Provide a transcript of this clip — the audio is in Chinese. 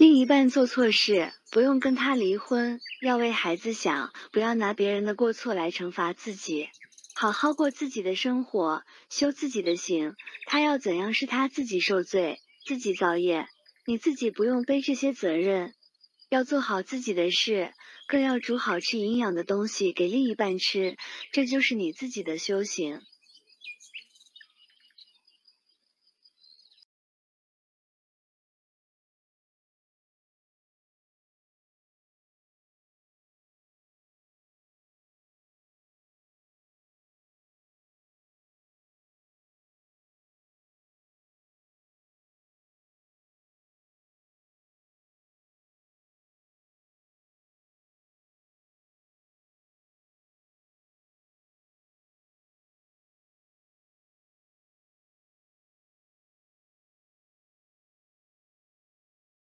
另一半做错事不用跟他离婚要为孩子想不要拿别人的过错来惩罚自己。好好过自己的生活修自己的行他要怎样是他自己受罪自己造业。你自己不用背这些责任要做好自己的事更要煮好吃营养的东西给另一半吃这就是你自己的修行。